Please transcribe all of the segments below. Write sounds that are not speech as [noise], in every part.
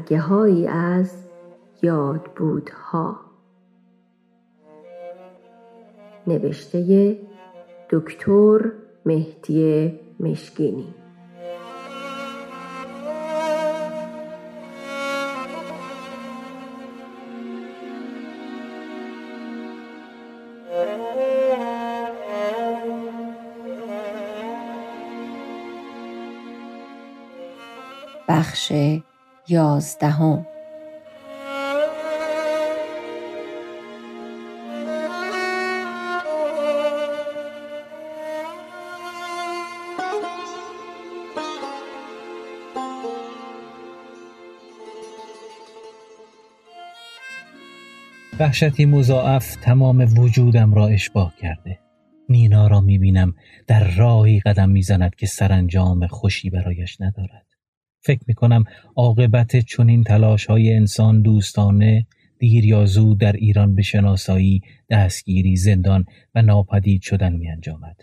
برگه هایی از یادبودها. نوشته دکتر مهدی مشکینی. بخش یازدهم. وحشتی مضاعف تمام وجودم را اشباه کرده. نینا را می‌بینم در راهی قدم می‌زند که سرانجام خوشی برایش ندارد. فکر می کنم عاقبت چنین تلاش های انسان دوستانه دیر یا زود در ایران به شناسایی، دستگیری، زندان و ناپدید شدن می انجامد.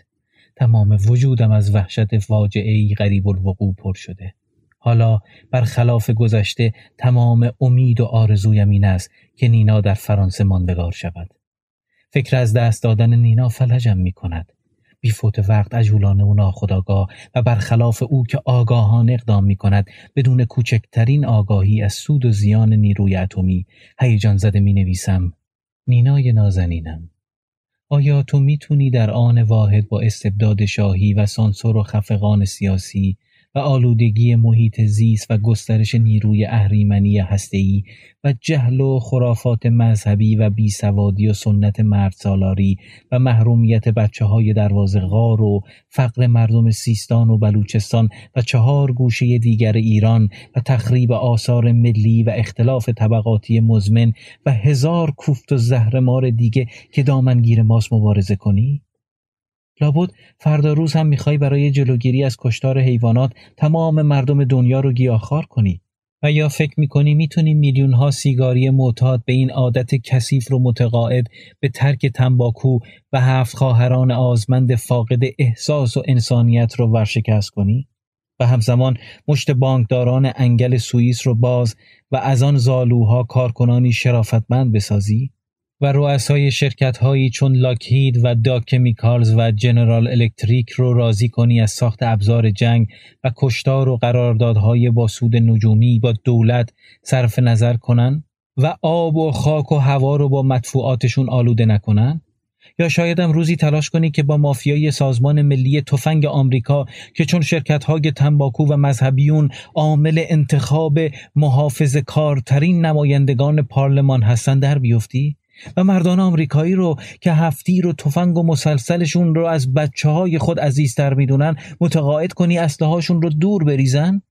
تمام وجودم از وحشت فاجعه ای غریب الوقوع پر شده. حالا برخلاف گذشته تمام امید و آرزویم این است که نینا در فرانسه ماندگار شود. فکر از دست دادن نینا فلجم می کند. بی فوت وقت عجولانه و ناخداگاه و برخلاف او که آگاهانه اقدام می کند بدون کوچکترین آگاهی از سود و زیان نیروی اتمی هیجان زده می نویسم نینای نازنینم آیا تو می‌تونی در آن واحد با استبداد شاهی و سانسور و خفقان سیاسی و آلودگی محیط زیست و گسترش نیروی اهریمنی هسته‌ای و جهل و خرافات مذهبی و بیسوادی و سنت مرد سالاری و محرومیت بچه های دروازه غار و فقر مردم سیستان و بلوچستان و چهار گوشه دیگر ایران و تخریب آثار ملی و اختلاف طبقاتی مزمن و هزار کوفت و زهرمار دیگه که دامنگیر ماست مبارزه کنی؟ لابد فردا روز هم می‌خوای برای جلوگیری از کشتار حیوانات تمام مردم دنیا رو گیاهخوار کنی. و یا فکر می‌کنی می‌تونی میلیون ها سیگاری معتاد به این عادت کثیف رو متقاعد به ترک تنباکو و هفت خواهران آزمند فاقد احساس و انسانیت رو ورشکست کنی؟ و همزمان مشت بانکداران انگل سوئیس رو باز و از آن زالوها کارکنانی شرافتمند بسازی؟ و رؤسای شرکت هایی چون لاکهید و Dow Chemicals و جنرال الکتریک رو راضی کنی از ساخت ابزار جنگ و کشتار و قراردادهای با سود نجومی با دولت صرف نظر کنن و آب و خاک و هوا رو با مدفوعاتشون آلوده نکنن یا شایدم روزی تلاش کنی که با مافیای سازمان ملی تفنگ آمریکا که چون شرکت های تنباکو و مذهبیون عامل انتخاب محافظ کارترین نمایندگان پارلمان هستند در بیفتی؟ و مردان آمریکایی رو که هفتیر و تفنگ و مسلسلشون رو از بچه های خود عزیزتر می‌دونن متقاعد کنی هاشون رو دور بریزن؟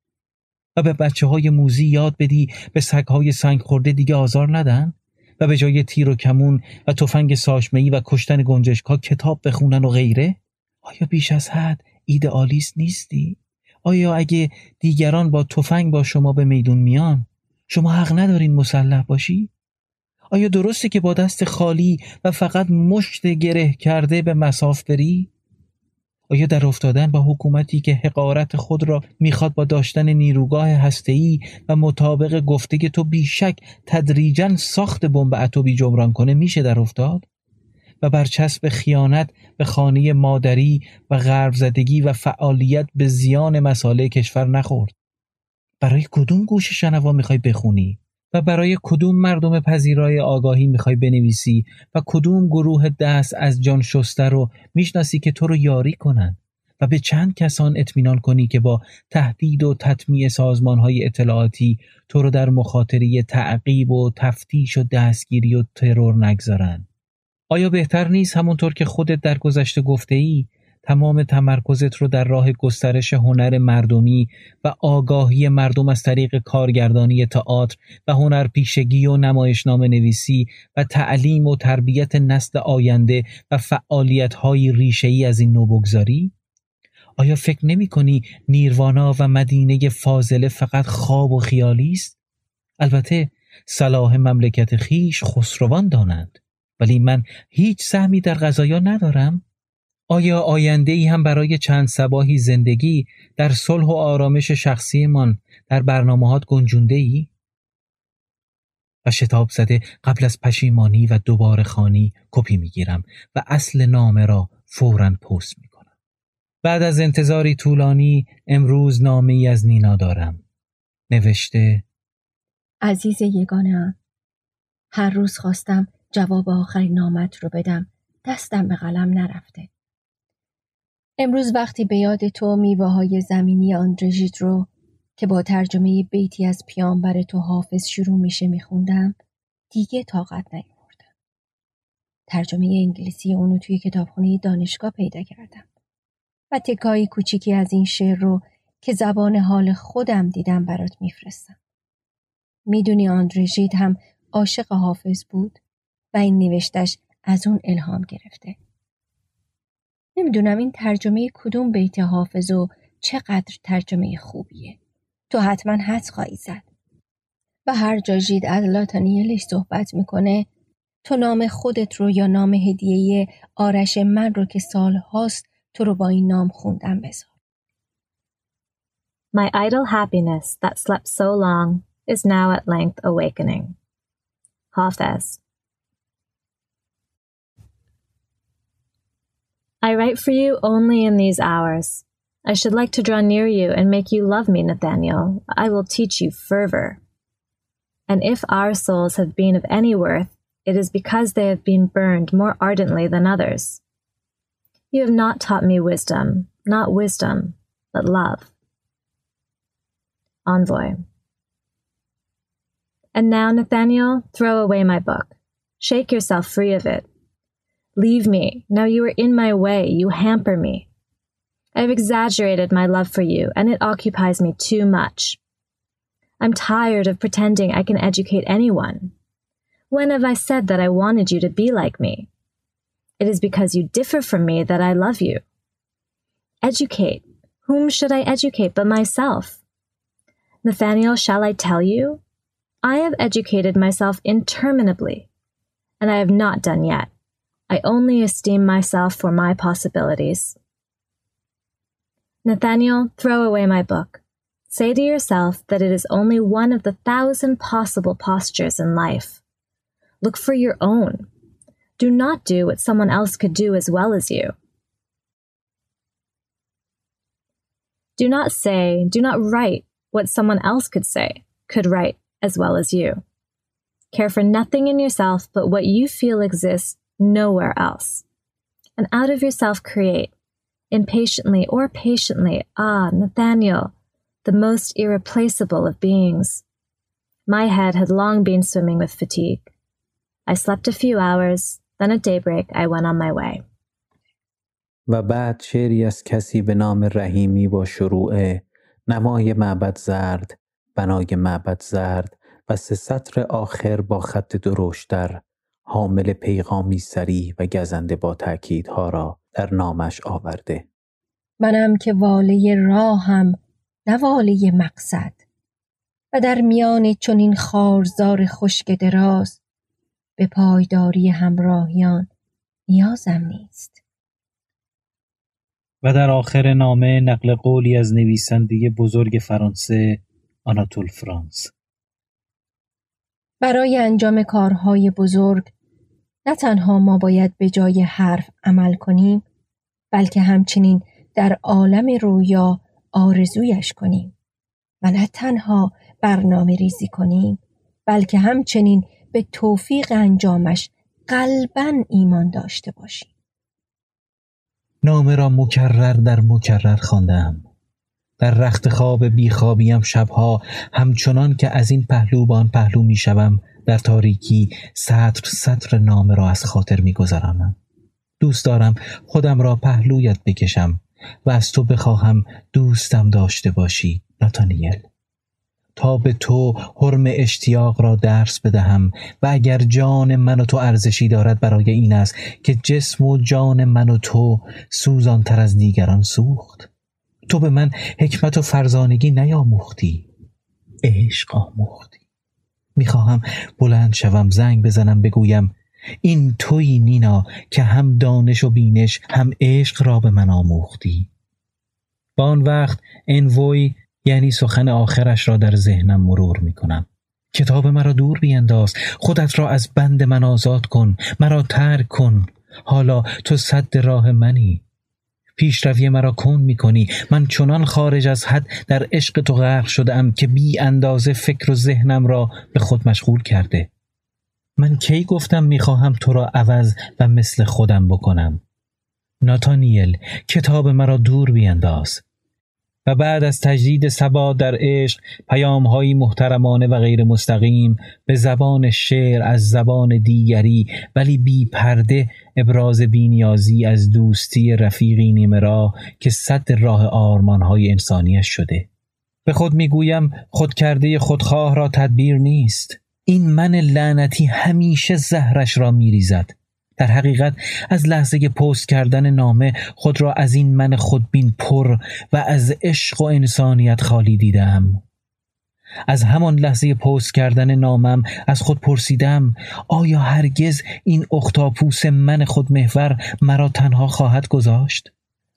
و به بچه های موزی یاد بدی به سگ های سنگ خورده دیگه آزار ندن؟ و به جای تیر و کمون و تفنگ ساشمهی و کشتن گنجشکا کتاب بخونن و غیره؟ آیا بیش از حد ایدئالیست نیستی؟ آیا اگه دیگران با تفنگ با شما به میدون میان شما حق ندارین مسلح باشی؟ آیا درسته که با دست خالی و فقط مشت گره کرده به مساف بری؟ آیا در افتادن با حکومتی که حقارت خود را می‌خواد با داشتن نیروگاه هسته‌ای و مطابق گفته تو بیشک تدریجا ساخت بمب اتمی جبران کنه میشه در افتاد؟ و برچسب خیانت به خانه مادری و غرب زدگی و فعالیت به زیان مساله کشور نخورد برای کدوم گوش شنوا می‌خوای بخونی و برای کدوم مردم پذیرای آگاهی می‌خوای بنویسی و کدوم گروه دست از جان شسته رو می‌شناسی که تو رو یاری کنن و به چند کسان اطمینان کنی که با تهدید و تطمیع سازمان های اطلاعاتی تو رو در مخاطره تعقیب و تفتیش و دستگیری و ترور نگذارن. آیا بهتر نیست همونطور که خودت در گذشته گفته ای تمام تمرکزت رو در راه گسترش هنر مردمی و آگاهی مردم از طریق کارگردانی تئاتر و هنر پیشگی و نمایشنامه نویسی و تعلیم و تربیت نسل آینده و فعالیت های ریشه ای از این نو بگذاری؟ آیا فکر نمی کنی نیروانا و مدینه فاضله فقط خواب و خیالی است؟ البته صلاح مملکت خیش خسروان دانند ولی من هیچ سهمی در غذایا ندارم آیا آینده ای هم برای چند سباهی زندگی در صلح و آرامش شخصیمان در برنامهات گنجونده ای؟ و شتاب زده قبل از پشیمانی و دوباره خانی کپی می‌گیرم و اصل نامه را فورا پست می کنم. بعد از انتظاری طولانی امروز نامه ای از نینا دارم. نوشته عزیز یگانه هر روز خواستم جواب آخرین نامت رو بدم دستم به قلم نرفته. امروز وقتی به یاد تو میوه های زمینی آندرژیت رو که با ترجمه بیتی از پیامبر تو حافظ شروع میشه میخوندم دیگه طاقت نیاوردم. ترجمه انگلیسی اونو توی کتابخونه دانشگاه پیدا کردم و تکایی کوچیکی از این شعر رو که زبان حال خودم دیدم برات میفرستم. می‌دونی آندرژیت هم عاشق حافظ بود و این نوشتش از اون الهام گرفته. نمی‌دونم این ترجمه کدوم بیت حافظ و چقدر ترجمه خوبیه. تو حتما حد خواهی زد. و هر جا جید از لاتانیلش صحبت می‌کنه تو نام خودت رو یا نام هدیه آرش من رو که سال هاست تو رو با این نام خوندم بذار. My idle happiness that slept so long is now at length awakening. Hafez. I write for you only in these hours. I should like to draw near you and make you love me, Nathaniel. I will teach you fervor. And if our souls have been of any worth, it is because they have been burned more ardently than others. You have not taught me wisdom, not wisdom, but love. Envoy. And now, Nathaniel, throw away my book. Shake yourself free of it. Leave me. Now you are in my way. You hamper me. I have exaggerated my love for you, and it occupies me too much. I'm tired of pretending I can educate anyone. When have I said that I wanted you to be like me? It is because you differ from me that I love you. Educate. Whom should I educate but myself? Nathaniel, shall I tell you? I have educated myself interminably, and I have not done yet. I only esteem myself for my possibilities. Nathaniel, throw away my book. Say to yourself that it is only one of the thousand possible postures in life. Look for your own. Do not do what someone else could do as well as you. Do not say, do not write what someone else could say, could write as well as you. Care for nothing in yourself but what you feel exists nowhere else. And out of yourself create, impatiently or patiently, ah, Nathaniel, the most irreplaceable of beings. My head had long been swimming with fatigue. I slept a few hours, then at daybreak I went on my way. و بعد شعری از کسی به نام رحیمی با شروع نمای معبد زرد بنای معبد زرد و سه سطر آخر با خط درشتر حامل پیغامی سریح و گزنده با تأکیدها را در نامش آورده. منم که واله راهم نه واله مقصد. و در میان چنین خارزار خشک دراز به پایداری همراهیان نیازم نیست. و در آخر نامه نقل قولی از نویسنده بزرگ فرانسه آناتول فرانس. برای انجام کارهای بزرگ نه تنها ما باید به جای حرف عمل کنیم بلکه همچنین در عالم رویا آرزویش کنیم و نه تنها برنامه ریزی کنیم بلکه همچنین به توفیق انجامش قلبا ایمان داشته باشیم. نامه را مکرر در مکرر خواندم. در رخت خواب بیخوابیم شبها همچنان که از این پهلو به آن پهلو می‌شوم در تاریکی سطر سطر نامه را از خاطر میگذرانم. دوست دارم خودم را پهلویت بکشم و از تو بخواهم دوستم داشته باشی ناتانیل. تا به تو حرم اشتیاق را درس بدهم و اگر جان من و تو ارزشی دارد برای این است که جسم و جان من و تو سوزانتر از دیگران سوخت. تو به من حکمت و فرزانگی نیاموختی. عشق آموختی می‌خواهم بلند شوم زنگ بزنم بگویم این توی نینا که هم دانش و بینش هم عشق را به من آموختی. با آن وقت انوی یعنی سخن آخرش را در ذهنم مرور می کنم کتاب مرا دور بینداز خودت را از بند من آزاد کن مرا ترک کن. حالا تو صد راه منی. پیشروی مرا کن می کنی من چنان خارج از حد در عشق تو غرق شدم که بی اندازه فکر و ذهنم را به خود مشغول کرده. من کی گفتم می‌خواهم تو را عوض و مثل خودم بکنم؟ ناتانیل کتاب مرا دور بینداز. و بعد از تجدید ثبات در عشق پیامهایی محترمانه و غیر مستقیم به زبان شعر از زبان دیگری ولی بی پرده ابراز بینیازی از دوستی رفیقی نیمه را که صد راه آرمانهای انسانیش شده. به خود می‌گویم خود کرده خودخواه را تدبیر نیست. این من لعنتی همیشه زهرش را میریزد. در حقیقت از لحظه پست کردن نامه خود را از این من خودبین پر و از عشق و انسانیت خالی دیدم از همان لحظه پست کردن نامم از خود پرسیدم آیا هرگز این اختاپوس من خودمحور مرا تنها خواهد گذاشت؟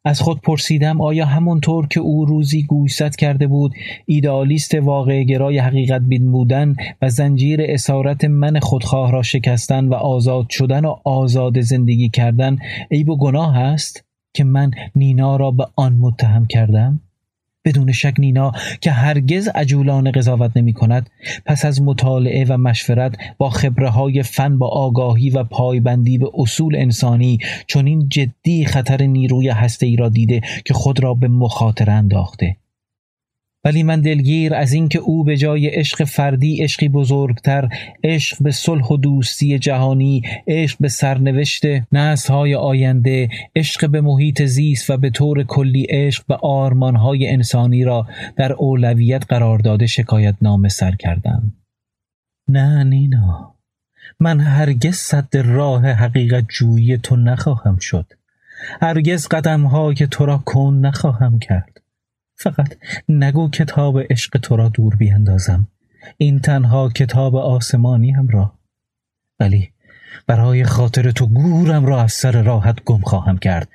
از خود پرسیدم آیا همونطور که او روزی گوشزد کرده بود ایدالیست واقع گرای حقیقت بین بودن و زنجیر اسارت من خودخواه را شکستن و آزاد شدن و آزاد زندگی کردن عیب و گناه است که من نینا را به آن متهم کردم؟ بدون شک نینا که هرگز عجولان قضاوت نمی کند پس از مطالعه و مشورت با خبره های فن با آگاهی و پایبندی به اصول انسانی چون این جدی خطر نیروی هسته ای را دیده که خود را به مخاطره انداخته. ولی من دلگیر از اینکه او به جای عشق فردی عشقی بزرگتر عشق به صلح و دوستی جهانی عشق به سرنوشت نسل‌های آینده عشق به محیط زیست و به طور کلی عشق به آرمانهای انسانی را در اولویت قرار داده شکایت نامه سر کردم. نه نینا من هرگز صد راه حقیقت جویی تو نخواهم شد. هرگز قدم که تو را کن نخواهم کرد. فقط نگو کتاب عشق تو را دور بیندازم. این تنها کتاب آسمانی هم را. ولی برای خاطر تو گورم را از سر راحت گم خواهم کرد.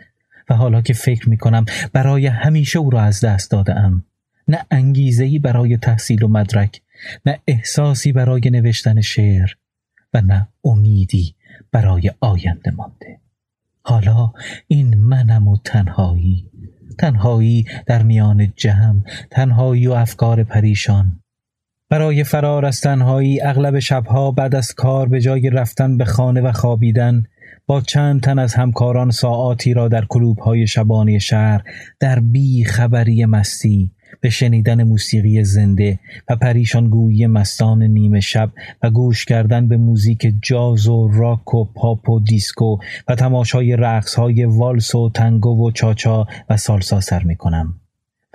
و حالا که فکر می کنم برای همیشه او را از دست دادم نه انگیزهی برای تحصیل و مدرک نه احساسی برای نوشتن شعر و نه امیدی برای آینده مانده. حالا این منم و تنهایی تنهایی در میان جمع تنهایی و افکار پریشان. برای فرار از تنهایی اغلب شبها بعد از کار به جای رفتن به خانه و خوابیدن با چند تن از همکاران ساعاتی را در کلوبهای شبانه شهر در بی خبری مستی به شنیدن موسیقی زنده و پریشانگویی مستان نیمه شب و گوش کردن به موزیک جاز و راک و پاپ و دیسکو و تماشای رقص های والس و تانگو و چاچا و سالسا سر می کنم.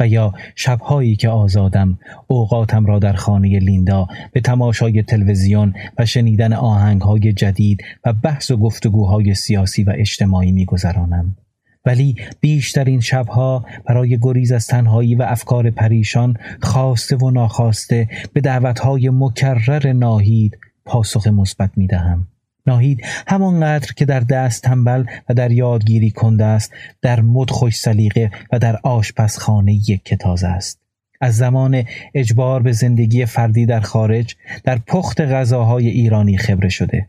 و یا شبهایی که آزادم اوقاتم را در خانه لیندا به تماشای تلویزیون و شنیدن آهنگهای جدید و بحث و گفتگوهای سیاسی و اجتماعی میگذرانم. ولی بیشترین شبها برای گریز از تنهایی و افکار پریشان خواسته و ناخواسته به دعوتهای مکرر ناهید پاسخ مثبت می دهم. ناهید همانقدر که در دست تنبل و در یادگیری کنده است در مد خوش سلیقه و در آشپزخانه یک کتاز است. از زمان اجبار به زندگی فردی در خارج در پخت غذاهای ایرانی خبره شده.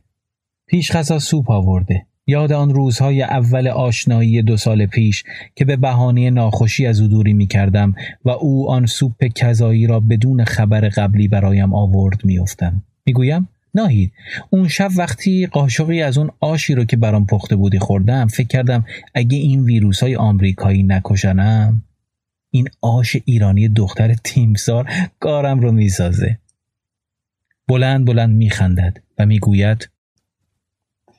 پیش غذا سوپ آورده. یاد آن روزهای اول آشنایی دو سال پیش که به بهانه ناخوشی از او دوری می کردم و او آن سوپ کذایی را بدون خبر قبلی برایم آورد میافتم می‌گویم ناهید اون شب وقتی قاشقی از اون آشی رو که برام پخته بودی خوردم فکر کردم اگه این ویروس های آمریکایی نکشنم این آش ایرانی دختر تیمسار کارم رو می‌سازه. بلند بلند میخندد و می‌گوید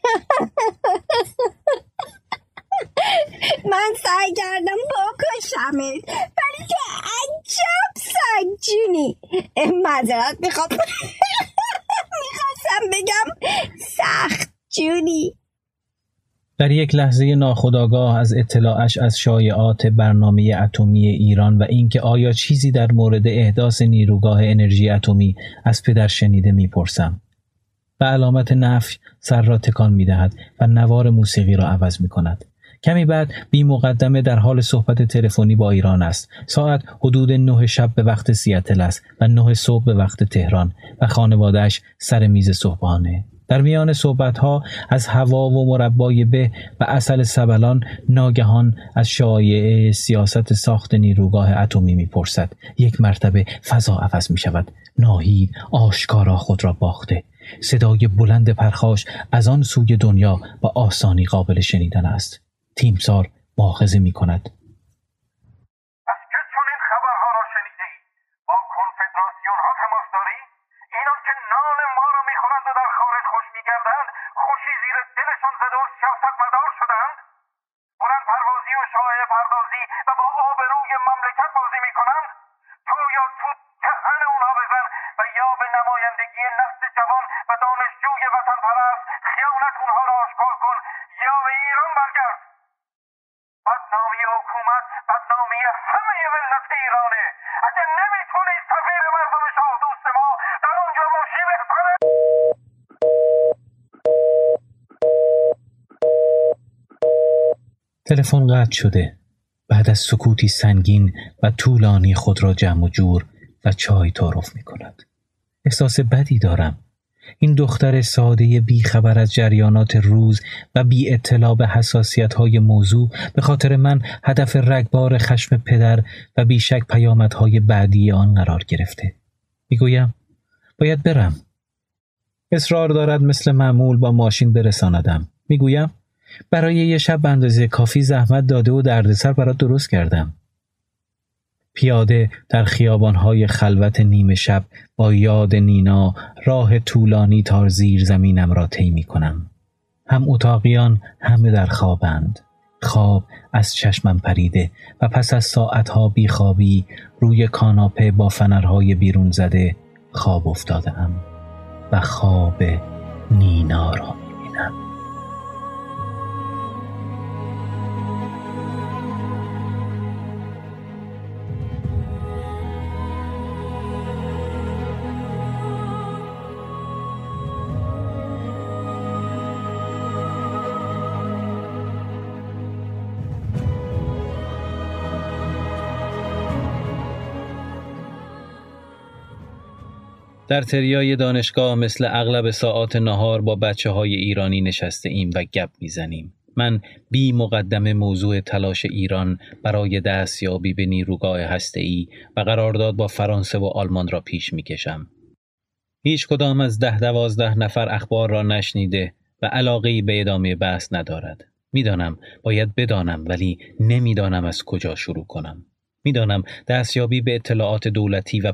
[laughs] من سعی کردم بکشمت ولی که عجب سجونی مذارت می‌خوام. می‌خواستم بگم سخت جونی در یک لحظه ناخداگاه از اطلاعش از شایعات برنامه اتمی ایران و اینکه آیا چیزی در مورد احداث نیروگاه انرژی اتمی از پدر شنیده می‌پرسم. علامت نفی سر را تکان می دهد و نوار موسیقی را عوض می کند. کمی بعد بی مقدمه در حال صحبت تلفنی با ایران است. ساعت حدود نه شب به وقت سیاتل است و نه صبح به وقت تهران و خانوادهش سر میز صبحانه. در میان صحبتها از هوا و مربای به و اصل سبلان ناگهان از شایعه سیاست ساخت نیروگاه اتمی می‌پرسد یک مرتبه فضا عوض می شود ناهید آشکارا خود را باخته صدای بلند پرخاش از آن سوی دنیا با آسانی قابل شنیدن است. تیمسار ماخذه می کند تلفن قطع شده. بعد از سکوتی سنگین و طولانی خود را جمع و جور و چای تعارف می کند احساس بدی دارم. این دختر ساده بی خبر از جریانات روز و بی اطلاع به حساسیت های موضوع به خاطر من هدف رگبار خشم پدر و بیشک پیامدهای بعدی آن قرار گرفته. می‌گویم باید برم. اصرار دارد مثل معمول با ماشین برساندم. می‌گویم برای یه شب اندازه کافی زحمت داده و دردسر برات درست کردم. پیاده در خیابانهای خلوت نیمه شب با یاد نینا راه طولانی تا زیر زمینم را طی می کنم. هم اتاقیان همه در خوابند. خواب از چشمم پریده و پس از ساعتها بیخوابی روی کاناپه با فنرهای بیرون زده خواب افتادم و خواب نینا را می در تریای دانشگاه مثل اغلب ساعات نهار با بچه های ایرانی نشسته ایم و گپ می‌زنیم. من بی مقدم موضوع تلاش ایران برای دستیابی به نیروگاه هسته‌ای و قرارداد با فرانسه و آلمان را پیش می‌کشم. هیچ کدام از ده دوازده نفر اخبار را نشنیده و علاقه به ادامه بحث ندارد. می‌دانم باید بدانم ولی نمی‌دانم از کجا شروع کنم. می‌دانم دستیابی به اطلاعات دولتی و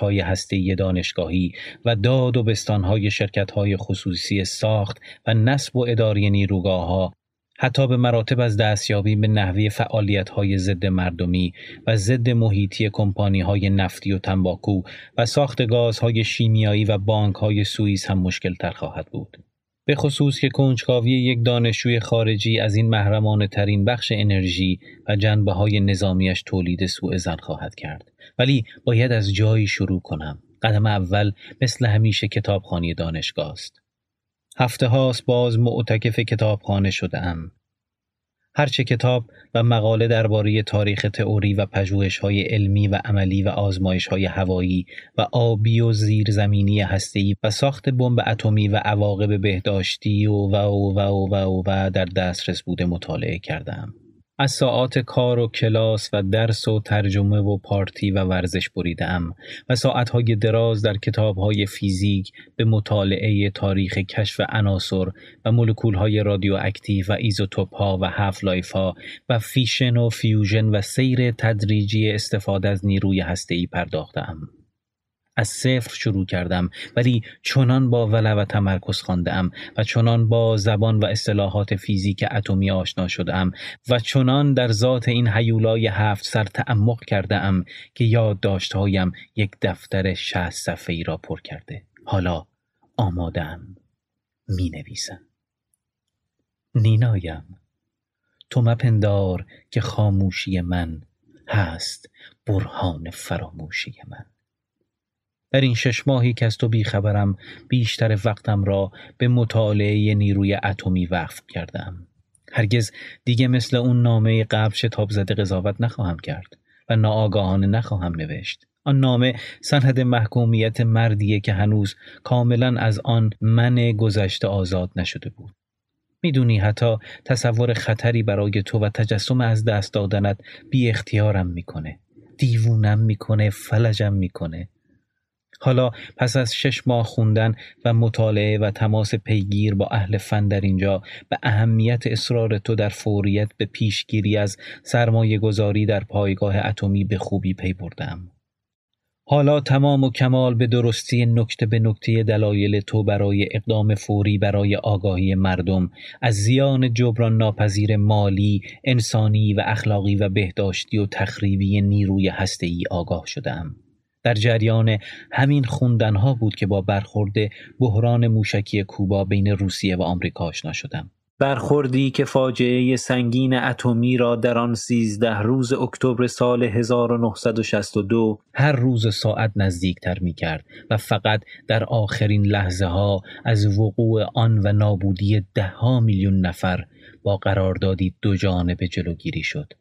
های هسته‌ای دانشگاهی و داد و بستانهای های خصوصی ساخت و نصب و اداری نیروگاه حتی به مراتب از دستیابی به نحوه های ضد مردمی و ضد محیطی های نفتی و تنباکو و ساخت گازهای شیمیایی و های سوئیس هم مشکل تر خواهد بود. به خصوص که کنجکاوی یک دانشجوی خارجی از این محرمانه ترین بخش انرژی و جنبه های نظامیش تولید سوء زن خواهد کرد. ولی باید از جایی شروع کنم. قدم اول مثل همیشه کتابخانی دانشگاه است. هفته هاست باز معتکف کتابخانه شده ام هرچه کتاب و مقاله درباره تاریخ تئوری و های علمی و عملی و های هوایی و آبی و زیرزمینی هسته‌ای و ساخت بمب اتمی و عواقب بهداشتی و و و و و, و در دسترس بوده مطالعه کردم. از ساعات کار و کلاس و درس و ترجمه و پارتی و ورزش بریدم و ساعتهای دراز در کتابهای فیزیک به مطالعه تاریخ کشف عناصر و مولکولهای رادیواکتیو و ایزوتوپ ها و half-life ها و fission و fusion و سیر تدریجی استفاده از نیروی هسته‌ای پرداختم. از صفر شروع کردم ولی چنان با ولع و تمرکز خواندم و چنان با زبان و اصطلاحات فیزیک اتمی آشنا شدم و چنان در ذات این حیولای هفت سر تعمق کردم که یادداشتهایم یک دفتر شهست صفحه ای را پر کرده. حالا آمادم می نویسم نینایم تو مپندار که خاموشی من هست برهان فراموشی من. در این شش ماهی که از تو بیخبرم بیشتر وقتم را به مطالعه نیروی اتمی وقف کردم. هرگز دیگه مثل اون نامه قبل شتاب زده قضاوت نخواهم کرد و ناآگاهانه نخواهم نوشت. آن نامه سند محکومیت مردیه که هنوز کاملا از آن من گذشته آزاد نشده بود. می‌دونی حتی تصور خطری برای تو و تجسم از دست دادنت بی اختیارم می‌کنه. دیوونم می‌کنه فلجم می‌کنه حالا پس از شش ماه خوندن و مطالعه و تماس پیگیر با اهل فن در اینجا به اهمیت اصرار تو در فوریت به پیشگیری از سرمایه گذاری در پایگاه اتمی به خوبی پی بردم. حالا تمام و کمال به درستی نکته به نکته دلایل تو برای اقدام فوری برای آگاهی مردم از زیان جبران ناپذیر مالی، انسانی و اخلاقی و بهداشتی و تخریبی نیروی هسته‌ای آگاه شدم. در جریان همین خوندنها بود که با برخورد بحران موشکی کوبا بین روسیه و آمریکا آشنا شدم. برخوردی که فاجعه سنگین اتمی را در آن سیزده روز اکتبر سال 1962 هر روز ساعت نزدیکتر می کرد و فقط در آخرین لحظه ها از وقوع آن و نابودی ده ها میلیون نفر با قراردادی دو جانبه جلوگیری شد.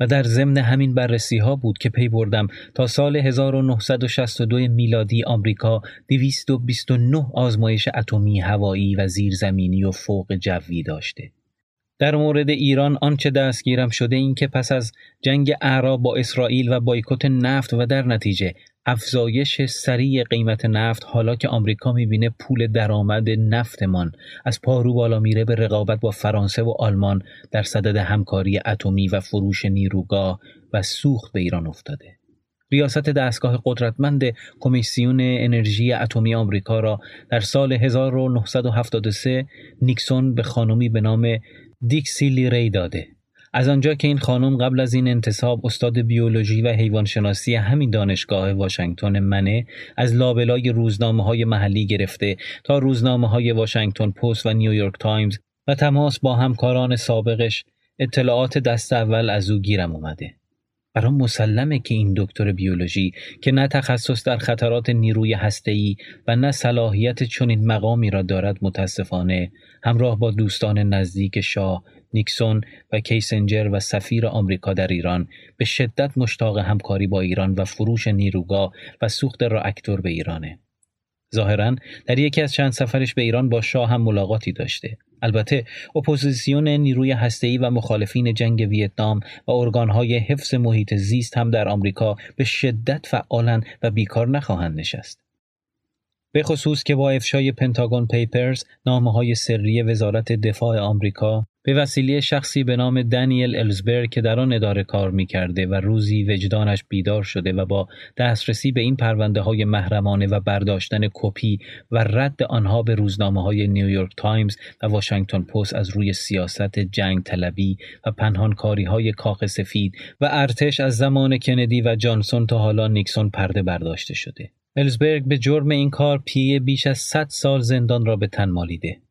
و در ضمن همین بررسی ها بود که پی بردم تا سال 1962 میلادی آمریکا 229 آزمایش اتمی هوایی و زیرزمینی و فوق جوی داشته. در مورد ایران آنچه دستگیرم شده این که پس از جنگ اعراب با اسرائیل و بایکوت نفت و در نتیجه افزایش سریع قیمت نفت حالا که آمریکا می‌بینه پول درآمد نفتمان از پارو بالا میره به رقابت با فرانسه و آلمان در صدد همکاری اتمی و فروش نیروگاه و سوخت به ایران افتاده. ریاست دستگاه قدرتمند کمیسیون انرژی اتمی آمریکا را در سال 1973 نیکسون به خانمی به نام دیکسیلی ری داده از آنجا که این خانم قبل از این انتصاب استاد بیولوژی و حیوانشناسی همین دانشگاه واشنگتن منه از لابلای روزنامه های محلی گرفته تا روزنامه های واشنگتن پست و نیویورک تایمز و تماس با همکاران سابقش اطلاعات دست اول از او گیرم اومده. برام مسلمه که این دکتر بیولوژی که نه تخصص در خطرات نیروی هسته‌ای و نه صلاحیت چنین مقامی را دارد متاسفانه همراه با دوستان نزدیک شاه نیکسون و کیسنجر و سفیر آمریکا در ایران به شدت مشتاق همکاری با ایران و فروش نیروگاه و سوخت راکتور به ایرانه. ظاهرا در یکی از چند سفرش به ایران با شاه هم ملاقاتی داشته. البته اپوزیسیون نیروی هسته‌ای و مخالفین جنگ ویتنام و ارگانهای حفظ محیط زیست هم در آمریکا به شدت فعالن و بیکار نخواهند نشست. به خصوص که با افشای Pentagon Papers نامه های سری وزارت دفاع آمریکا به وسیله شخصی به نام دانیل الزبرگ که در آن اداره کار می کرده و روزی وجدانش بیدار شده و با دسترسی به این پرونده های محرمانه و برداشتن کپی و رد آنها به روزنامه های نیویورک تایمز و واشنگتن پست از روی سیاست جنگ طلبی و پنهانکاری های کاخ سفید و ارتش از زمان کندی و جانسون تا حالا نیکسون پرده برداشته شده. الزبرگ به جرم این کار پیه بیش از 100 سال زندان را به تن مالیده.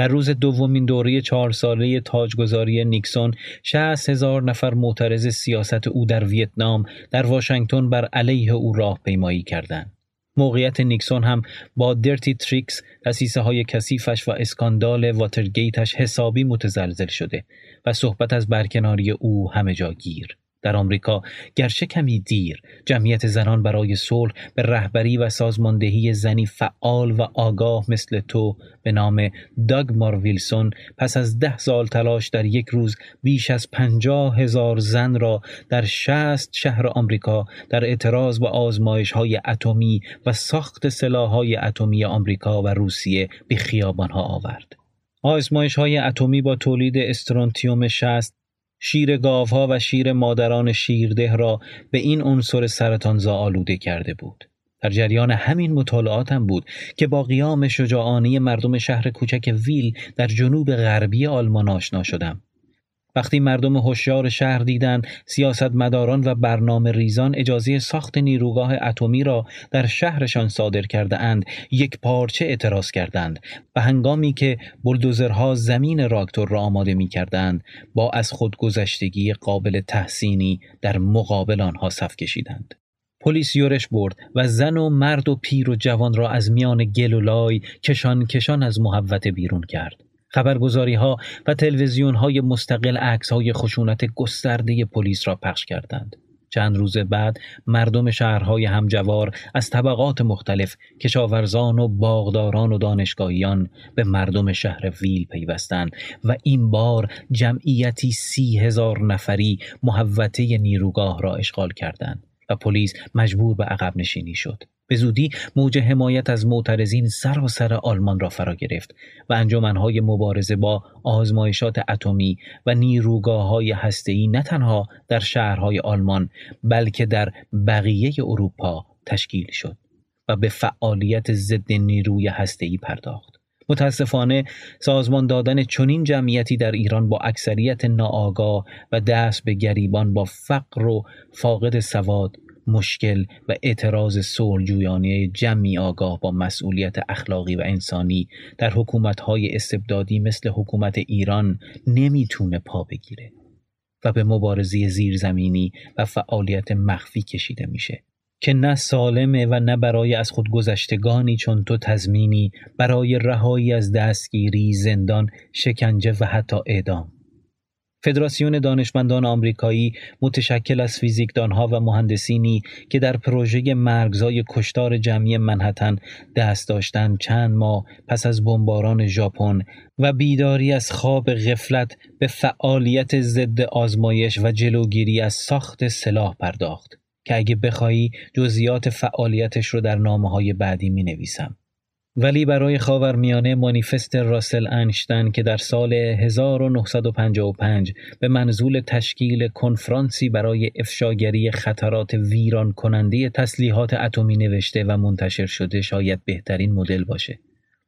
در روز دومین دوره چهار ساله تاجگذاری نیکسون 60 هزار نفر معترض سیاست او در ویتنام در واشنگتن بر علیه او راهپیمایی کردند. موقعیت نیکسون هم با dirty tricks دسیسه های کثیفش و scandal واترگیتش حسابی متزلزل شده و صحبت از برکناری او همه جا گیر. در آمریکا گرچه کمی دیر جمعیت زنان برای صلح به رهبری و سازماندهی زنی فعال و آگاه مثل تو به نام داگمار ویلسون پس از ده سال تلاش در یک روز بیش از پنجاه هزار زن را در شست شهر آمریکا در اعتراض به آزمایش های اتمی و ساخت سلاح های اتمی آمریکا و روسیه به خیابان ها آورد. آزمایش های اتمی با تولید استرونتیوم 60 شیر گاوها و شیر مادران شیرده را به این عنصر سرطانزا آلوده کرده بود. در جریان همین مطالعات هم بود که با قیام شجاعانه مردم شهر کوچک ویل در جنوب غربی آلمان آشنا شدم. وقتی مردم هوشیار شهر دیدند سیاستمداران و برنامه ریزان اجازه ساخت نیروگاه اتمی را در شهرشان صادر کرده اند یک پارچه اعتراض کردند و هنگامی که بلدوزرها زمین راکتور را آماده می کردند با از خودگذشتگی قابل تحسینی در مقابل آنها صف کشیدند پلیس یورش برد و زن و مرد و پیر و جوان را از میان گل و لای کشان کشان از محوت بیرون کرد. خبرگزاری ها و تلویزیون های مستقل عکس های خشونت گسترده پلیس را پخش کردند. چند روز بعد مردم شهرهای همجوار از طبقات مختلف کشاورزان و باغداران و دانشگاهیان به مردم شهر ویل پیوستند و این بار جمعیتی سی هزار نفری محوطه نیروگاه را اشغال کردند و پلیس مجبور به عقب نشینی شد. به زودی موج حمایت از معترضین سراسر آلمان را فرا گرفت و انجمنهای مبارزه با آزمایشات اتمی و نیروگاه های هسته‌ای نه تنها در شهرهای آلمان بلکه در بقیه اروپا تشکیل شد و به فعالیت ضد نیروی هسته‌ای پرداخت. متاسفانه سازمان دادن چنین جمعیتی در ایران با اکثریت ناآگاه و دست به گریبان با فقر و فاقد سواد مشکل و اعتراض صلحجویانه جمعی آگاه با مسئولیت اخلاقی و انسانی در حکومت‌های استبدادی مثل حکومت ایران نمی‌تونه پا بگیره و به مبارزه زیرزمینی و فعالیت مخفی کشیده میشه. که نه سالمه و نه برای از خود گذشتگانی چون تو تضمینی برای رهایی از دستگیری، زندان، شکنجه و حتی اعدام. فدراسیون دانشمندان آمریکایی متشکل از فیزیکدانها و مهندسینی که در پروژه مرگزای کشتار جمعی منحتن دست داشتن چند ماه پس از بمباران ژاپن و بیداری از خواب غفلت به فعالیت ضد آزمایش و جلوگیری از ساخت سلاح پرداخت. که اگه بخوایی جزئیات فعالیتش رو در نامه های بعدی می نویسم. ولی برای خاورمیانه مانیفست راسل انشتن که در سال 1955 به منظور تشکیل کنفرانسی برای افشاگری خطرات ویران کننده تسلیحات اتمی نوشته و منتشر شده شاید بهترین مدل باشه.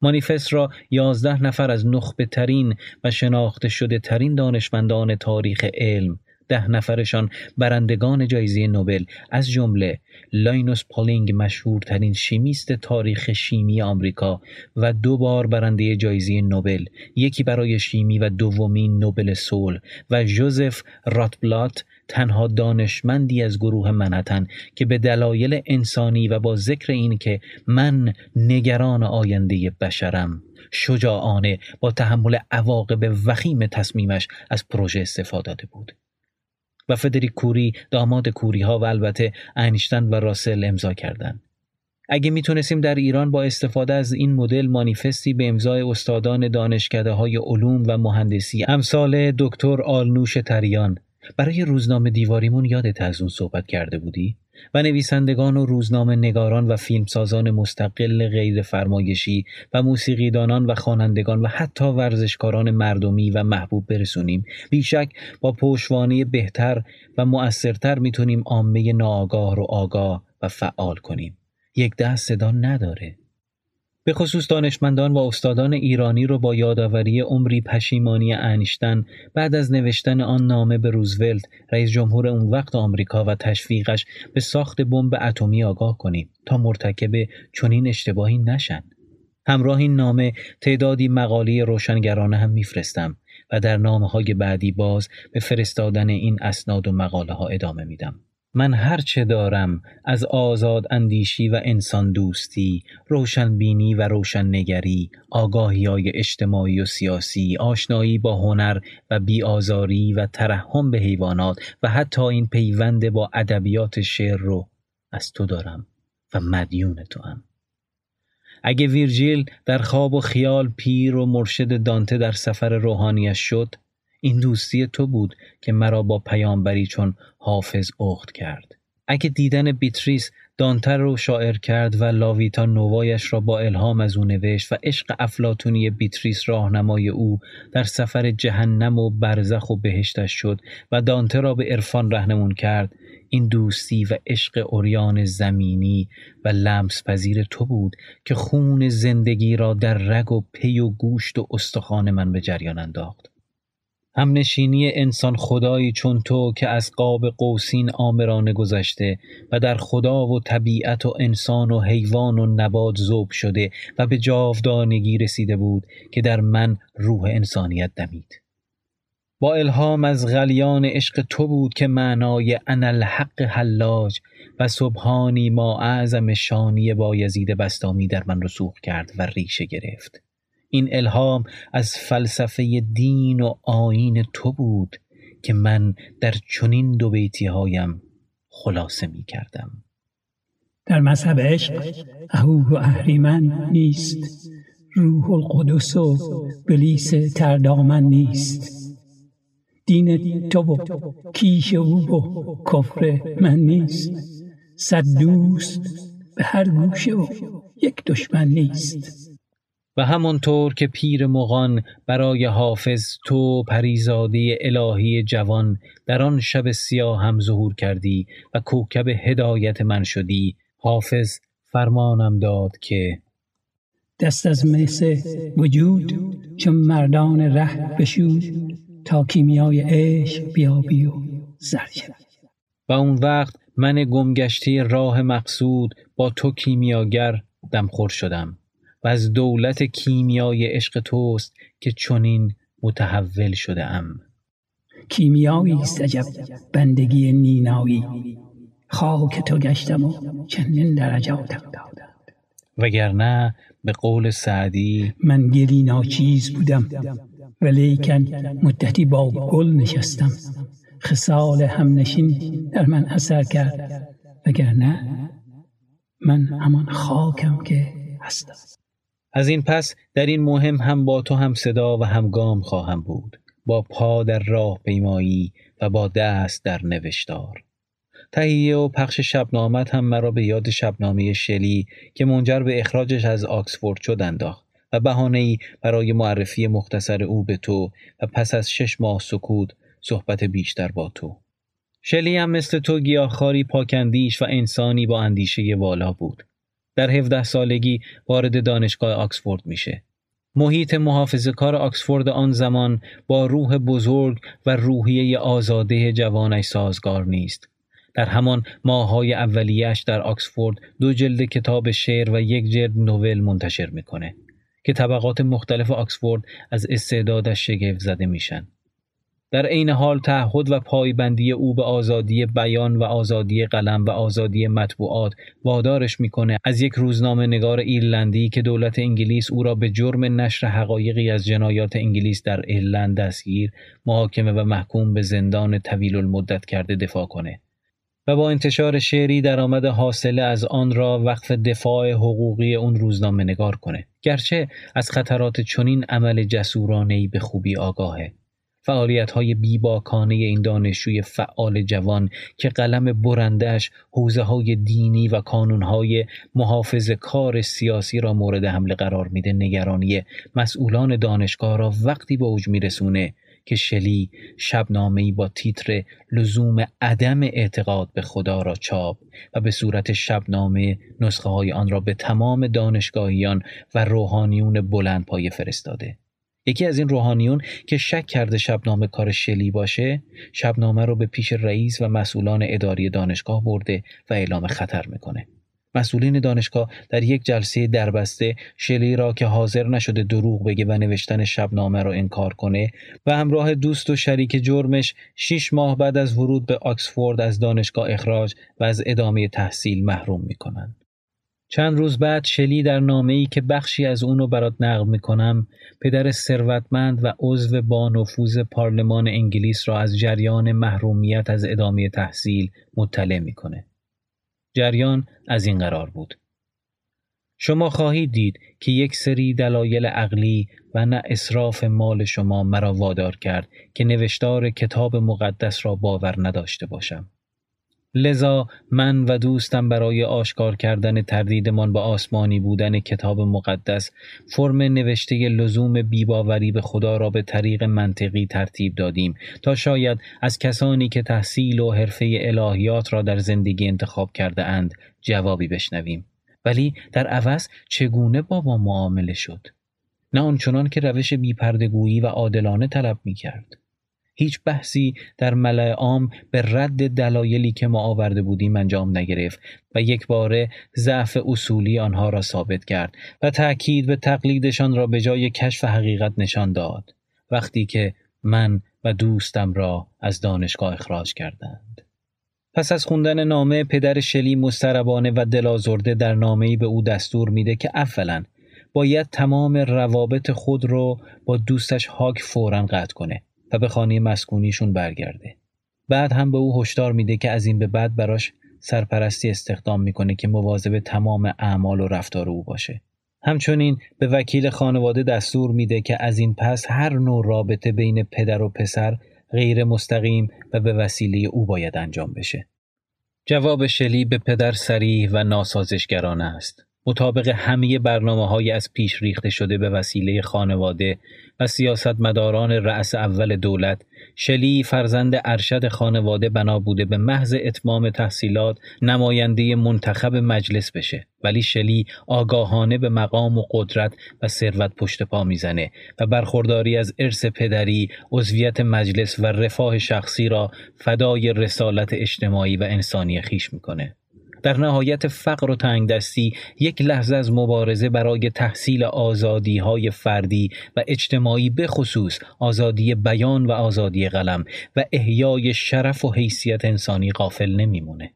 مانیفست را یازده نفر از نخبه ترین و شناخته شده ترین دانشمندان تاریخ علم ده نفرشان برندگان جایزه نوبل از جمله لاینوس پالینگ مشهورترین شیمیست تاریخ شیمی آمریکا و دو بار برنده جایزه نوبل یکی برای شیمی و دومین نوبل صلح و جوزف راتبلات تنها دانشمندی از گروه منحتن که به دلایل انسانی و با ذکر این که من نگران آینده بشرم. شجاعانه با تحمل عواقب وخیم تصمیمش از پروژه استفاده داده بود. و فدریک کوری داماد کوری ها و البته اینشتن و راسل امضا کردند. اگه می‌تونستیم در ایران با استفاده از این مدل مانیفستی به امضای استادان دانشکده های علوم و مهندسی امثال دکتر آلنوش تریان برای روزنامه دیواریمون یادت از اون صحبت کرده بودی؟ و نویسندگان و روزنامه نگاران و فیلمسازان مستقل غیر فرمایشی و موسیقیدانان و خوانندگان و حتی ورزشکاران مردمی و محبوب برسونیم. بیشک با پشوانه بهتر و مؤثرتر می‌تونیم عامه ناآگاه رو آگاه و فعال کنیم. یک دست صدا نداره. به خصوص دانشمندان و استادان ایرانی رو با یادآوری عمری پشیمانی انیشتن بعد از نوشتن آن نامه به روزولت رئیس جمهور اون وقت آمریکا و تشویقش به ساخت بمب اتمی آگاه کنیم تا مرتکب چنین اشتباهی نشن. همراه این نامه تعدادی مقاله روشنگرانه هم میفرستم و در نامه های بعدی باز به فرستادن این اسناد و مقاله ها ادامه میدم. من هرچه دارم از آزاد اندیشی و انسان دوستی، روشنبینی و روشننگری، آگاهی های اجتماعی و سیاسی، آشنایی با هنر و بیآزاری و ترحم به حیوانات و حتی این پیوند با ادبیات شعر رو از تو دارم و مدیون توام. اگه ویرجیل در خواب و خیال پیر و مرشد دانته در سفر روحانیش شد این دوستی تو بود که مرا با پیامبری چون حافظ اخت کرد. اگه دیدن بیتریس دانته رو شاعر کرد و La Vita Nuova یش را با الهام از او نوشت و عشق افلاتونی بیتریس راهنمای او در سفر جهنم و برزخ و بهشتش شد و دانته را به عرفان رهنمون کرد این دوستی و عشق اوریان زمینی و لمس پذیر تو بود که خون زندگی را در رگ و پی و گوشت و استخوان من به جریان انداخت. همنشینی انسان خدایی چون تو که از قاب قوسین آمرانه گذشته و در خدا و طبیعت و انسان و حیوان و نبات زوب شده و به جاودانگی رسیده بود که در من روح انسانیت دمید. با الهام از غلیان عشق تو بود که معنای انا الحق حلاج و سبحانی ما اعظم شانی بایزید بستامی در من رسوخ کرد و ریشه گرفت. این الهام از فلسفه دین و آین تو بود که من در چنین دو بیتی هایم خلاصه می کردم در مذهب عشق اهوه و اهریمن نیست روح القدس و بلیس تردامن نیست. دین تو و کیش او و کفر من نیست. صد دوست به هر گوشه و یک دشمن نیست. و همانطور که پیر مغان برای حافظ تو پریزاده الهی جوان در آن شب سیاه هم ظهور کردی و کوکب هدایت من شدی حافظ فرمانم داد که دست از مس وجود چون مردان ره بشود تا کیمیای عشق بیابی و زر و اون وقت من گمگشته راه مقصود با تو کیمیاگر دمخور شدم. و از دولت کیمیای عشق توست که چنین متحول شده ام کیمیایی است عجب بندگی نینایی. خاک تو گشتم و چندین درجاتم دادم وگرنه به قول سعدی من گلی ناچیز بودم ولیکن مدتی با گل نشستم. خسال همنشین در من اثر کرد وگرنه من همان خاکم که هستم. از این پس در این مهم هم با تو هم صدا و هم گام خواهم بود. با پا در راه پیمایی و با دست در نوشتار. تهیه و پخش شبنامت هم مرا به یاد شبنامه شلی که منجر به اخراجش از آکسفورد شد انداخت و بهانه ای برای معرفی مختصر او به تو و پس از شش ماه سکوت صحبت بیشتر با تو. شلی هم مثل تو گیاهخواری پاکندیش و انسانی با اندیشه والا بود. در 17 سالگی وارد دانشگاه آکسفورد میشه محیط محافظ کار آکسفورد آن زمان با روح بزرگ و روحیه آزاده جوانش سازگار نیست در همان ماهای اولیش در آکسفورد دو جلد کتاب شعر و یک جلد نوول منتشر می‌کنه که طبقات مختلف آکسفورد از استعدادش شگفت زده میشن. در عین حال تعهد و پایبندی او به آزادی بیان و آزادی قلم و آزادی مطبوعات وادارش می‌کنه. از یک روزنامه نگار ایرلندی که دولت انگلیس او را به جرم نشر حقایقی از جنایات انگلیس در ایرلند دستگیر محاکمه و محکوم به زندان طویل المدت کرده دفاع کنه و با انتشار شعری درآمد حاصله از آن را وقف دفاع حقوقی اون روزنامه نگار کنه. گرچه از خطرات چنین عمل جسورانه به خوبی آگاهه. فعالیت های بیباکانه این دانشجوی فعال جوان که قلم برندش حوزه های دینی و کانون های محافظ کار سیاسی را مورد حمله قرار میده نگرانی مسئولان دانشگاه را وقتی به اوج میرسونه که شلی شبنامه‌ای با تیتر لزوم عدم اعتقاد به خدا را چاپ و به صورت شبنامه نسخه های آن را به تمام دانشگاهیان و روحانیون بلند پایه فرستاده. یکی از این روحانیون که شک کرده شبنامه کار شلی باشه شبنامه رو به پیش رئیس و مسئولان اداری دانشگاه برده و اعلام خطر می‌کنه. مسئولین دانشگاه در یک جلسه دربسته شلی را که حاضر نشده دروغ بگه و نوشتن شبنامه را انکار کنه و همراه دوست و شریک جرمش شیش ماه بعد از ورود به آکسفورد از دانشگاه اخراج و از ادامه تحصیل محروم می‌کنند. چند روز بعد شلی در نامه ای که بخشی از اونو برات نقل می‌کنم پدر ثروتمند و عضو با نفوذ پارلمان انگلیس را از جریان محرومیت از ادامه تحصیل مطلع می‌کنه. جریان از این قرار بود. شما خواهید دید که یک سری دلایل عقلی و نه اصراف مال شما مرا وادار کرد که نوشتار کتاب مقدس را باور نداشته باشم. لذا من و دوستم برای آشکار کردن تردیدمان به آسمانی بودن کتاب مقدس فرم نوشته لزوم بیباوری به خدا را به طریق منطقی ترتیب دادیم تا شاید از کسانی که تحصیل و حرفه الهیات را در زندگی انتخاب کرده اند جوابی بشنویم. ولی در عوض چگونه با ما معامله شد؟ نه آنچنان که روش بیپردگویی و عادلانه طلب می کرد هیچ بحثی در ملع عام به رد دلایلی که ما آورده بودیم انجام نگرفت و یک باره ضعف اصولی آنها را ثابت کرد و تأکید به تقلیدشان را به جای کشف حقیقت نشان داد وقتی که من و دوستم را از دانشگاه اخراج کردند. پس از خوندن نامه پدر شلی مستربانه و دلازرده در نامه‌ای به او دستور میده که اولا باید تمام روابط خود رو با دوستش هاک فورا قطع کنه و به خانه مسکونیشون برگرده. بعد هم به او هشدار میده که از این به بعد براش سرپرستی استخدام می‌کنه که مواظب تمام اعمال و رفتار او باشه. همچنین به وکیل خانواده دستور میده که از این پس هر نوع رابطه بین پدر و پسر غیر مستقیم و به وسیله او باید انجام بشه. جواب شلی به پدر سریح و ناسازشگرانه است. مطابق همه برنامه های از پیش ریخته شده به وسیله خانواده و سیاستمداران رأس اول دولت شلی فرزند ارشد خانواده بنا بوده به محض اتمام تحصیلات نماینده منتخب مجلس بشه. ولی شلی آگاهانه به مقام و قدرت و ثروت پشت پا می‌زنه و برخورداری از ارث پدری عضویت مجلس و رفاه شخصی را فدای رسالت اجتماعی و انسانی خیش می‌کنه. در نهایت فقر و تنگدستی یک لحظه از مبارزه برای تحصیل آزادی های فردی و اجتماعی به خصوص آزادی بیان و آزادی قلم و احیای شرف و حیثیت انسانی غافل نمیمونه.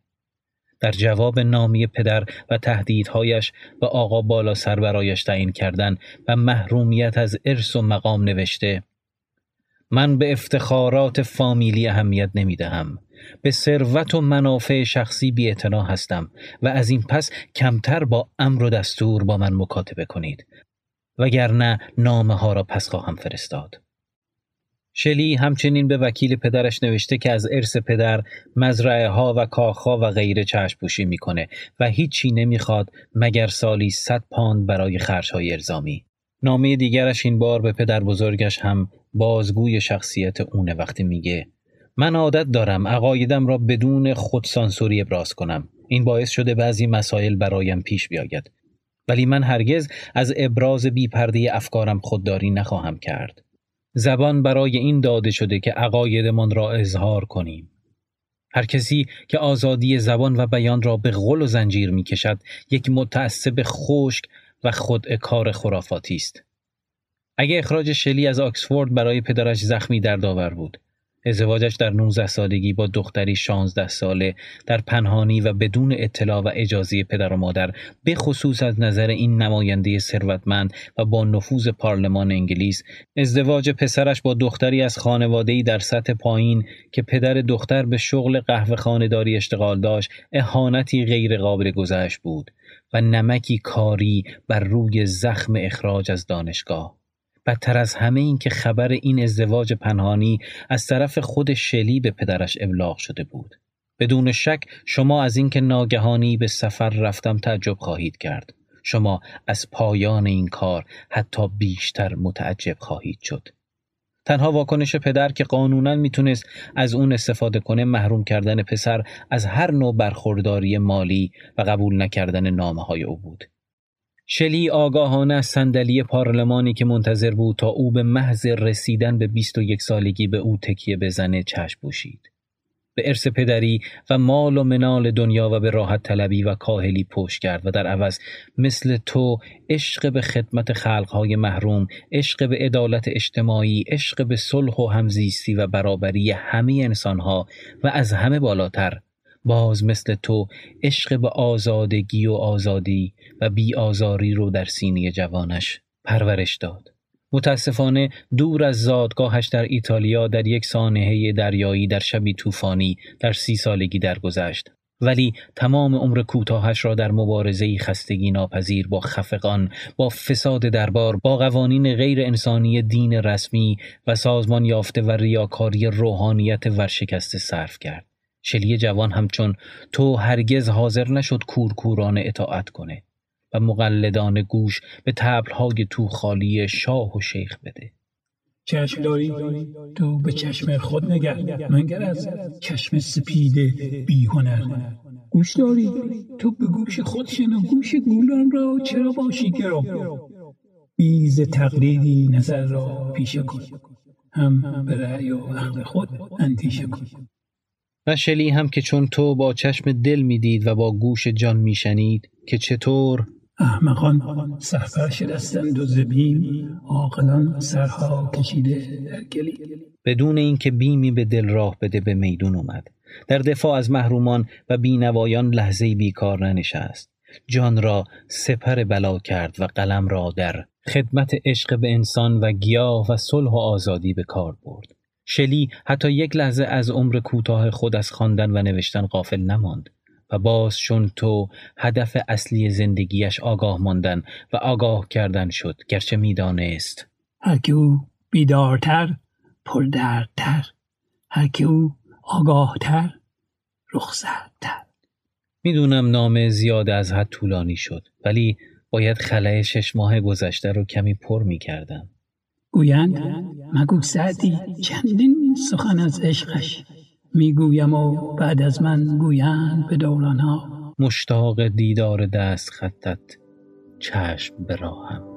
در جواب نامی پدر و تهدیدهایش به آقا بالا سر برایش تعیین کردن و محرومیت از ارث و مقام نوشته من به افتخارات فامیلی اهمیت نمی دهم. به ثروت و منافع شخصی بی هستم و از این پس کمتر با امر و دستور با من مکاتبه کنید وگرنه نامه ها را پس خواهم فرستاد. شلی همچنین به وکیل پدرش نوشته که از ارث پدر مزرعه ها و کاخها و غیره چشم پوشی می‌کنه و هیچی نمی‌خواد مگر سالی صد پاند برای خرج های ارزامی. نامه دیگرش این بار به پدر بزرگش هم بازگوی شخصیت اونه وقتی میگه من عادت دارم عقایدم را بدون خودسانسوری ابراز کنم. این باعث شده بعضی مسائل برایم پیش بیاید. ولی من هرگز از ابراز بیپرده افکارم خودداری نخواهم کرد. زبان برای این داده شده که عقایدمان را اظهار کنیم. هر کسی که آزادی زبان و بیان را به غل و زنجیر می کشد یک متعصب خشک و خود کار خرافاتی است. اگه اخراج شلی از آکسفورد برای پدرش زخمی در داور بود ازدواجش در 19 سالگی با دختری 16 ساله در پنهانی و بدون اطلاع و اجازه پدر و مادر به خصوص از نظر این نماینده ثروتمند و با نفوذ پارلمان انگلیس ازدواج پسرش با دختری از خانواده‌ای در سطح پایین که پدر دختر به شغل قهوه خانهداری اشتغال داشت اهانتی غیر قابل گذشت بود و نمکی کاری بر روی زخم اخراج از دانشگاه. بدتر از همه این که خبر این ازدواج پنهانی از طرف خود شلی به پدرش ابلاغ شده بود. بدون شک شما از اینکه ناگهانی به سفر رفتم تعجب خواهید کرد. شما از پایان این کار حتی بیشتر متعجب خواهید شد. تنها واکنش پدر که قانونا می‌تونست از اون استفاده کنه محروم کردن پسر از هر نوع برخورداری مالی و قبول نکردن نامه های او بود. شلی آگاهانه از صندلی پارلمانی که منتظر بود تا او به محض رسیدن به 21 سالگی به او تکیه بزنه چشم پوشید. به ارث پدری و مال و منال دنیا و به راحت طلبی و کاهلی پشت کرد و در عوض مثل تو عشق به خدمت خلقهای محروم، عشق به عدالت اجتماعی، عشق به صلح و همزیستی و برابری همه انسانها و از همه بالاتر باز مثل تو عشق به آزادگی و آزادی و بی آزاری رو در سینی جوانش پرورش داد. متاسفانه دور از زادگاهش در ایتالیا در یک سانحه دریایی در شبی طوفانی در سی سالگی درگذشت ولی تمام عمر کوتاهش را در مبارزه خستگی ناپذیر با خفقان با فساد دربار با قوانین غیر انسانی دین رسمی و سازمان یافته و ریاکاری روحانیت ورشکسته صرف کرد شلی جوان همچون تو هرگز حاضر نشد کورکورانه اطاعت کنه و مقلدان گوش به تبلهای تو خالی شاه و شیخ بده. چشم داری؟ تو به چشم خود نگه منگر از چشم سپید بیهنر. گوش داری؟ تو به گوش خود شنو گوش گولان را چرا باشی گرم بیز تقلیدی نظر را پیشه کن. هم به رأی و عقل خود اندیشه کن. و شلی هم که چون تو با چشم دل می‌دید و با گوش جان میشنید که چطور؟ احمقان سرفر شدستند و زبیم عاقلان سرها کشیده در گلی. بدون اینکه بیمی به دل راه بده به میدون اومد. در دفاع از محرومان و بینوایان لحظه بیکار ننشست. جان را سپر بلا کرد و قلم را در خدمت عشق به انسان و گیاه و صلح و آزادی به کار برد. شلی حتی یک لحظه از عمر کوتاه خود از خواندن و نوشتن غافل نماند و باز چون تو هدف اصلی زندگیش آگاه ماندن و آگاه کردن شد گرچه می‌دانست. هر که او بیدارتر پردردتر. هر که او آگاهتر رخصتتر. می‌دونم نامه زیاد از حد طولانی شد ولی باید خلای شش ماه گذشته رو کمی پر می‌کردم. گویند مگو سعدی چندین سخن از عشقش می‌گویم و بعد از من گویند به دورانها مشتاق دیدار دست خطت چشم به راهم.